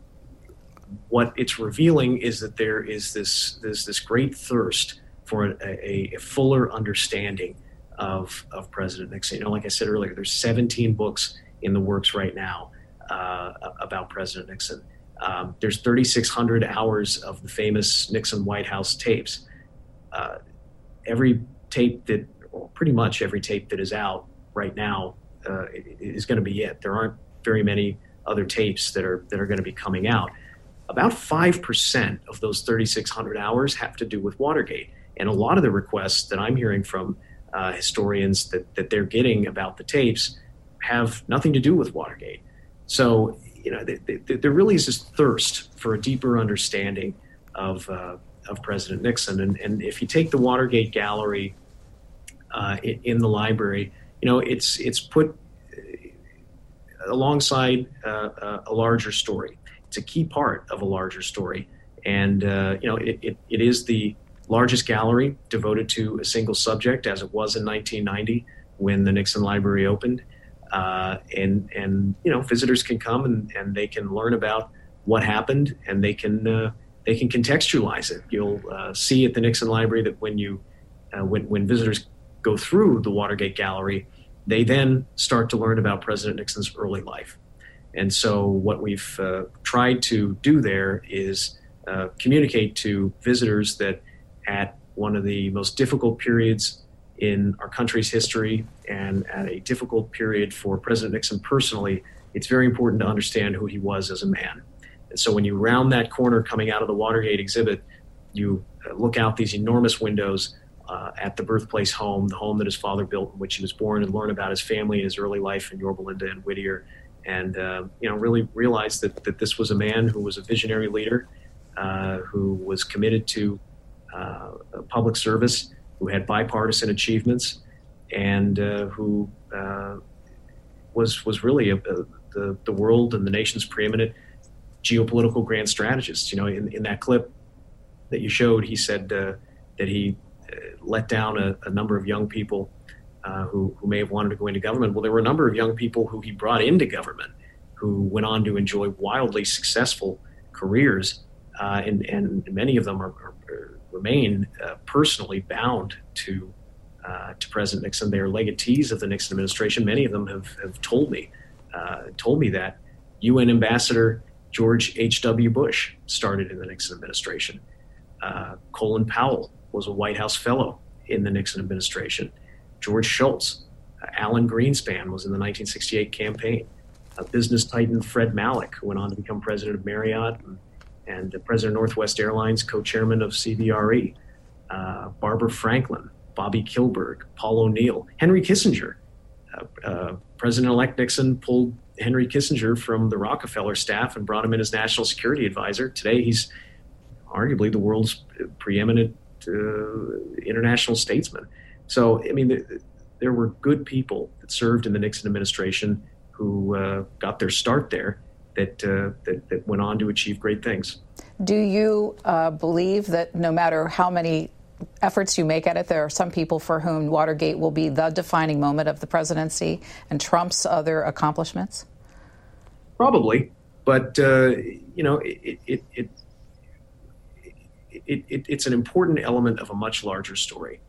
what it's revealing is that there is this this this great thirst for a, a, fuller understanding of of President Nixon. You know, like I said earlier, there's 17 books in the works right now uh, about President Nixon. Um, there's 3,600 hours of the famous Nixon White House tapes. Uh, every tape that, well, pretty much every tape that is out right now, uh, is going to be it. There aren't very many other tapes that are that are going to be coming out about 5% of those 3,600 hours have to do with Watergate. And a lot of the requests that I'm hearing from uh, historians that, that they're getting about the tapes have nothing to do with Watergate. So, you know, there really is this thirst for a deeper understanding of, uh, of President Nixon. And, and if you take the Watergate gallery uh, in, in, the library, you know, it's, it's put uh, alongside uh, a larger story it's a key part of a larger story. And, uh, you know, it, it, it is the largest gallery devoted to a single subject, as it was in 1990 when the Nixon Library opened. Uh, and, and, you know, visitors can come and, and they can learn about what happened and they can, uh, they can contextualize it. You'll uh, see at the Nixon Library that when you, uh, when, when visitors go through the Watergate Gallery, they then start to learn about President Nixon's early life And so, what we've uh, tried to do there is uh, communicate to visitors that at one of the most difficult periods in our country's history and at a difficult period for President Nixon personally, it's very important to understand who he was as a man. And so when you round that corner coming out of the Watergate exhibit, you uh, look out these enormous windows uh, at the birthplace home, the home that his father built in which he was born, and learn about his family and his early life in Yorba Linda and Whittier. And, uh, you know, really realized that, that this was a man who was a visionary leader, uh, who was committed to uh, public service, who had bipartisan achievements, and uh, who was, was really a, a, the, the world and the nation's preeminent geopolitical grand strategist. You know, in, in that clip that you showed, he said uh, that he uh, let down a, a, number of young people uh, who, who may have wanted to go into government. Well, there were a number of young people who he brought into government who went on to enjoy wildly successful careers, uh, and, and many of them are, are remain uh, personally bound to uh, to President Nixon. They are legatees of the Nixon administration. Many of them have, have told me told me that UN Ambassador George H.W. Bush started in the Nixon administration. Uh, Colin Powell was a White House fellow in the Nixon administration. George Shultz, uh, Alan Greenspan was in the 1968 campaign. Uh, business titan Fred Malek, who went on to become president of Marriott and, and the president of Northwest Airlines, co-chairman of CBRE. Uh, Barbara Franklin, Bobbie Kilberg, Paul O'Neill, Henry Kissinger. Uh, uh, President-elect Nixon pulled Henry Kissinger from the Rockefeller staff and brought him in as national security advisor. Today, he's arguably the world's preeminent international statesman. So, I mean, there, there, were good people that served in the Nixon administration who uh, got their start there that, uh, that, that went on to achieve great things. Do you uh, believe that no matter how many efforts you make at it, there are some people for whom Watergate will be the defining moment of the presidency and Trump's other accomplishments? Probably, but uh, you know, it, it, it, it, it's an important element of a much larger story,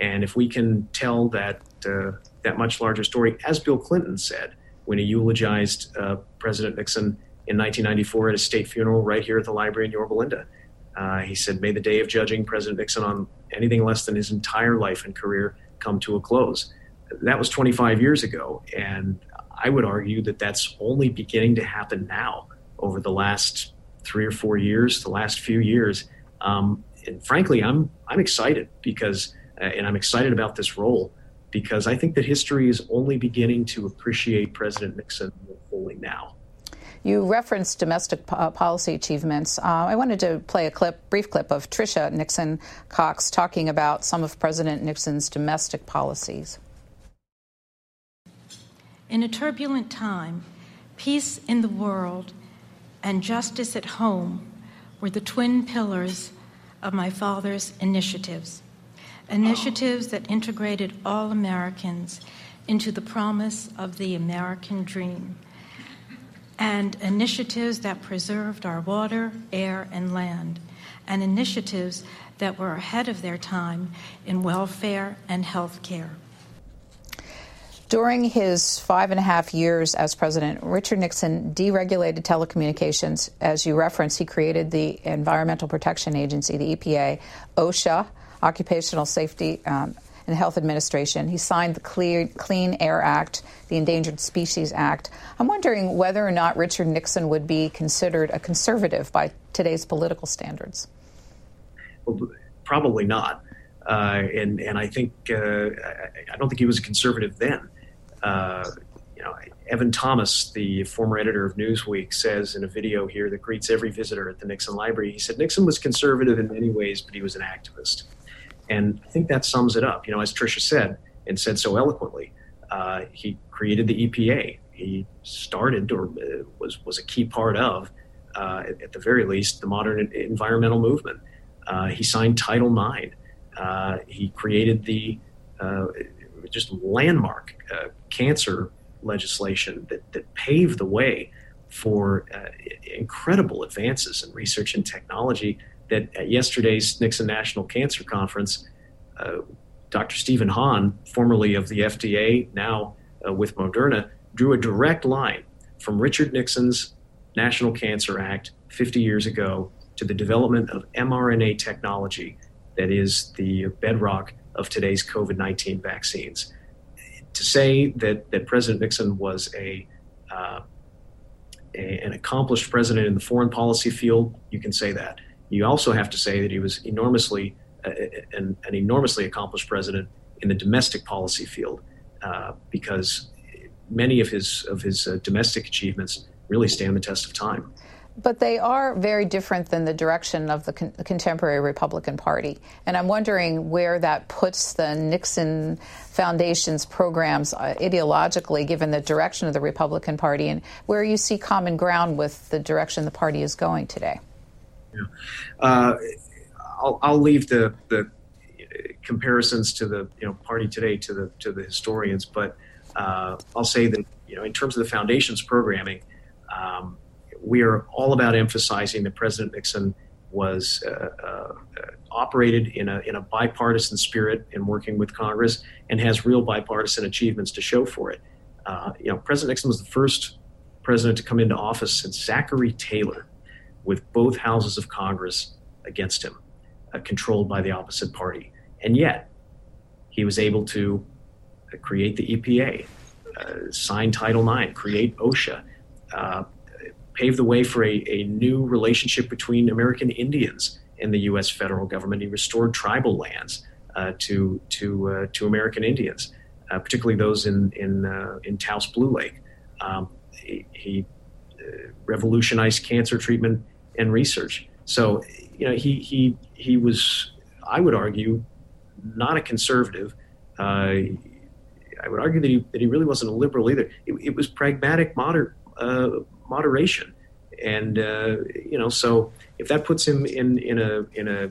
and if we can tell that uh, that much larger story, as Bill Clinton said when he eulogized uh, President Nixon in 1994 at a state funeral right here at the library in Yorba Linda uh, he said, May the day of judging President Nixon on anything less than his entire life and career come to a close. That was 25 years ago. And I would argue that that's only beginning to happen now over the last three or four years, the last few years. Um, and frankly, I'm, I'm excited because, and I'm excited about this role because I think that history is only beginning to appreciate President Nixon fully now. You referenced domestic uh, policy achievements. Uh, I wanted to play a clip, brief clip of Tricia Nixon Cox talking about some of President Nixon's domestic policies. In a turbulent time, peace in the world and justice at home were the twin pillars of my father's initiatives. Initiatives that integrated all Americans into the promise of the American dream and initiatives that preserved our water, air, and land, and initiatives that were ahead of their time in welfare and health care. During his five and a half years as president, Richard Nixon deregulated telecommunications. As you referenced, he created the Environmental Protection Agency, the EPA, OSHA, Occupational Safety um, and Health Administration. He signed the Clear, Clean Air Act, the Endangered Species Act. I'm wondering whether or not Richard Nixon would be considered a conservative by today's political standards. Well, probably not. Uh, and and I think uh, I, don't think he was a conservative then. Uh, you know, Evan Thomas, the former editor of Newsweek, says in a video here that greets every visitor at the Nixon Library, he said Nixon was conservative in many ways, but he was an activist. And I think that sums it up. You know, as Tricia said and said so eloquently, uh, he created the EPA. He started or uh, was was a key part of, uh, at, the very least, the modern environmental movement. Uh, he signed Title IX. Uh, he created the uh, just landmark cancer legislation that, that paved the way for incredible advances in research and technology that at yesterday's Nixon National Cancer Conference, uh, Dr. Stephen Hahn, formerly of the FDA, now uh, with Moderna, drew a direct line from Richard Nixon's National Cancer Act 50 years ago to the development of mRNA technology that is the bedrock of today's COVID 19 vaccines. To say that, that President Nixon was a, uh, a, an accomplished president in the foreign policy field, you can say that. You also have to say that he was enormously uh, an, an, enormously accomplished president in the domestic policy field, uh, because many of his of his uh, domestic achievements really stand the test of time. But they are very different than the direction of the, con- contemporary Republican Party. And I'm wondering where that puts the Nixon Foundation's programs uh, ideologically, given the direction of the Republican Party, and where you see common ground with the direction the party is going today. Yeah. Uh, I'll, I'll, leave the, the comparisons to the you know party today to the to the historians, but uh, I'll say that you know in terms of the foundation's programming, um, we are all about emphasizing that President Nixon was uh, uh, operated in a in a bipartisan spirit in working with Congress and has real bipartisan achievements to show for it. Uh, you know, President Nixon was the first president to come into office since Zachary Taylor, with both houses of Congress against him, uh, controlled by the opposite party, and yet he was able to create the EPA, uh, sign Title IX, create OSHA, uh, pave the way for a, a new relationship between American Indians and the U.S. federal government. He restored tribal lands uh, to to uh, to American Indians, uh, particularly those in in uh, in Taos Blue Lake. Um, he, he revolutionized cancer treatment and research. So, you know, he he he was, I would argue, not a conservative. Uh, I would argue that he, that he really wasn't a liberal either. It, it was pragmatic moder, uh, moderation, and uh, you know, so if that puts him in in a in a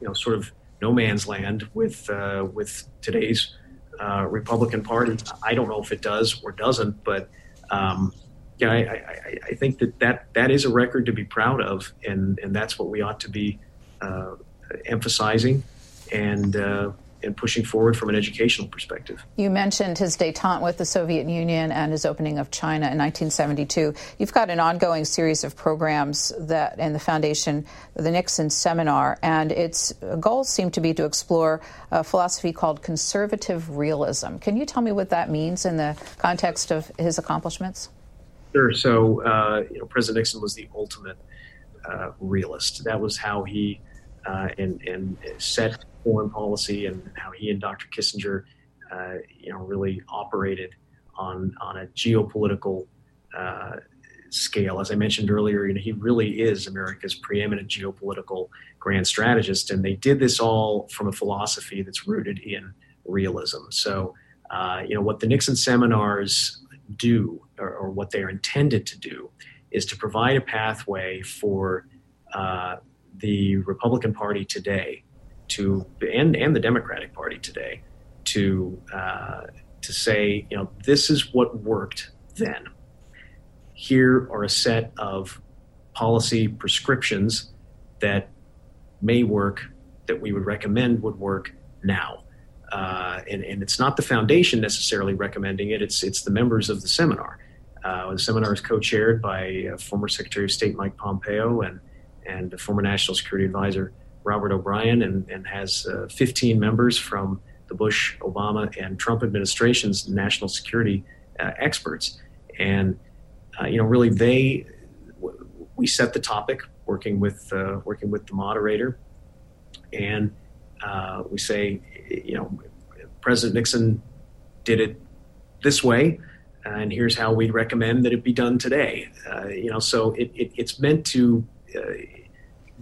you know sort of no man's land with uh, with today's uh, Republican Party, I don't know if it does or doesn't, but um, yeah, I, I, I, think that, that that is a record to be proud of, and and that's what we ought to be uh, emphasizing and uh, and pushing forward from an educational perspective. You mentioned his detente with the Soviet Union and his opening of China in 1972. You've got an ongoing series of programs that in the foundation, the Nixon Seminar, and its goals seem to be to explore a philosophy called conservative realism. Can you tell me what that means in the context of his accomplishments? Sure. So, uh, you know, President Nixon was the ultimate uh, realist. That was how he uh, and, and set foreign policy and how he and Dr. Kissinger, uh, you know, really operated on on a geopolitical uh, scale. As I mentioned earlier, you know, he really is America's preeminent geopolitical grand strategist, and they did this all from a philosophy that's rooted in realism. So, uh, you know, what the Nixon seminars do, or, or, what they're intended to do, is to provide a pathway for uh, the Republican Party today to and and the Democratic Party today to uh, to say you know this is what worked then. Here are a set of policy prescriptions that may work that we would recommend would work now. Uh, and, and, it's not the foundation necessarily recommending it. It's it's the members of the seminar. Uh, the seminar is co-chaired by uh, former Secretary of State Mike Pompeo and and former National Security Advisor Robert O'Brien and, and has uh, 15 members from the Bush, Obama, and Trump administration's national security uh, experts. And, you know, really they, we set the topic working with, working with the moderator. And we say, you know, President Nixon did it this way and here's how we'd recommend that it be done today. Uh, you know, so it, it, it's meant to uh,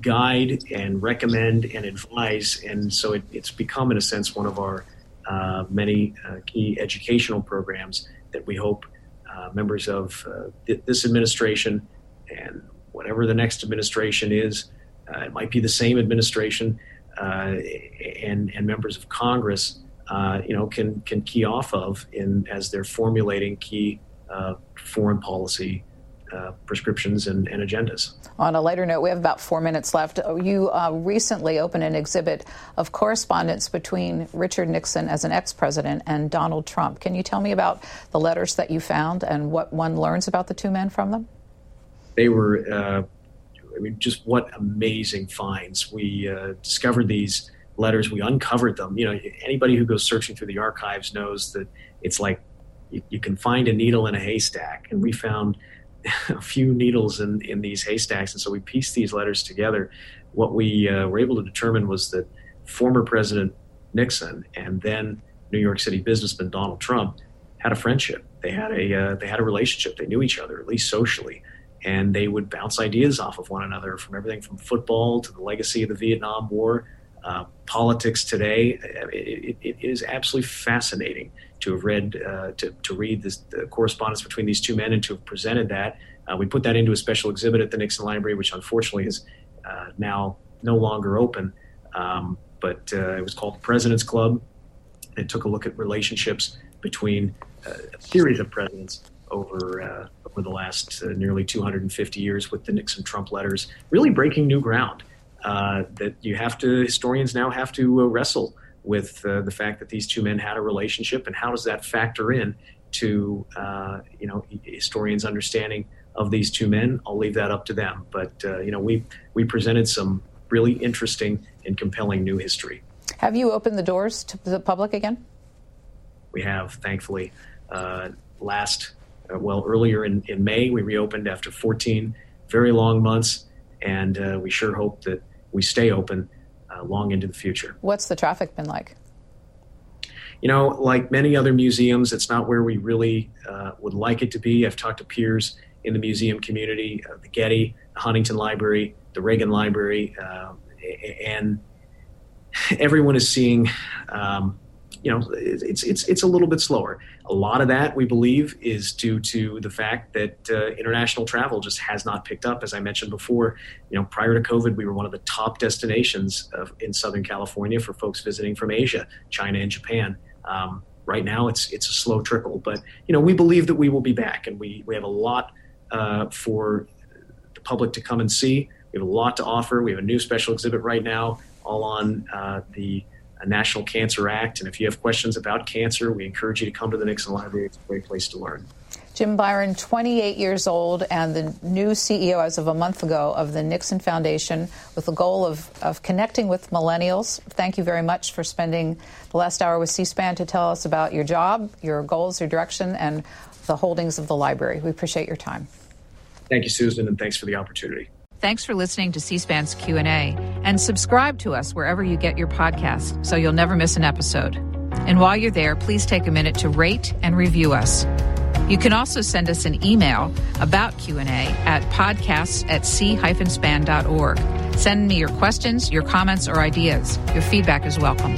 guide and recommend and advise. And so it, it's become, in a sense, one of our uh, many uh, key educational programs that we hope uh, members of uh, th- this administration and whatever the next administration is, it might be the same administration, and, and members of Congress, you know, can, can key off of in as they're formulating key foreign policy uh, prescriptions and, and, agendas. On a lighter note, we have about four minutes left. You uh, recently opened an exhibit of correspondence between Richard Nixon as an ex president and Donald Trump. Can you tell me about the letters that you found and what one learns about the two men from them? They were, uh, I mean, just what amazing finds. We uh, discovered these letters, we uncovered them. You know, anybody who goes searching through the archives knows that it's like you, you can find a needle in a haystack. And we found [laughs] a few needles in, in these haystacks. And so we pieced these letters together. What we uh, were able to determine was that former President Nixon and then New York City businessman Donald Trump had a friendship. They had a uh, they had a relationship. They knew each other at least socially, and they would bounce ideas off of one another from everything from football to the legacy of the Vietnam War, uh, politics today. It, it, it is absolutely fascinating to have read uh, to, to read this, the correspondence between these two men and to have presented that. Uh, we put that into a special exhibit at the Nixon Library, which unfortunately is uh, now no longer open. Um, but uh, it was called the President's Club. It took a look at relationships between uh, a series of presidents over over the last nearly 250 years with the Nixon-Trump letters, really breaking new ground. That you have to historians now have to wrestle with uh, the fact that these two men had a relationship, and how does that factor in to uh, you know historians' understanding of these two men? I'll leave that up to them. But uh, you know, we we presented some really interesting and compelling new history. Have you opened the doors to the public again? We have, thankfully. Uh, last, uh, well, earlier in, in May, we reopened after 14 very long months, and uh, we sure hope that we stay open uh, long into the future. What's the traffic been like? You know, like many other museums, it's not where we really uh, would like it to be. I've talked to peers in the museum community, uh, the Getty, the Huntington Library, the Reagan Library, uh, and [laughs] everyone is seeing um, you know, it's it's it's a little bit slower. A lot of that we believe is due to the fact that uh, international travel just has not picked up. As I mentioned before, you know, prior to COVID, we were one of the top destinations of, in Southern California for folks visiting from Asia, China, and Japan. Um, right now, it's it's a slow trickle, but you know, we believe that we will be back, and we we have a lot uh, for the public to come and see. We have a lot to offer. We have a new special exhibit right now, all on uh, the National Cancer Act. And if you have questions about cancer, we encourage you to come to the Nixon Library. It's a great place to learn. Jim Byron, 28 years old, and the new CEO as of a month ago of the Nixon Foundation with the goal of, of connecting with millennials. Thank you very much for spending the last hour with C SPAN to tell us about your job, your goals, your direction, and the holdings of the library. We appreciate your time. Thank you, Susan, and thanks for the opportunity. Thanks for listening to C-SPAN's Q&A and subscribe to us wherever you get your podcast so you'll never miss an episode. And while you're there, please take a minute to rate and review us. You can also send us an email about Q&A at podcasts at c-span.org. Send me your questions, your comments, or ideas. Your feedback is welcome.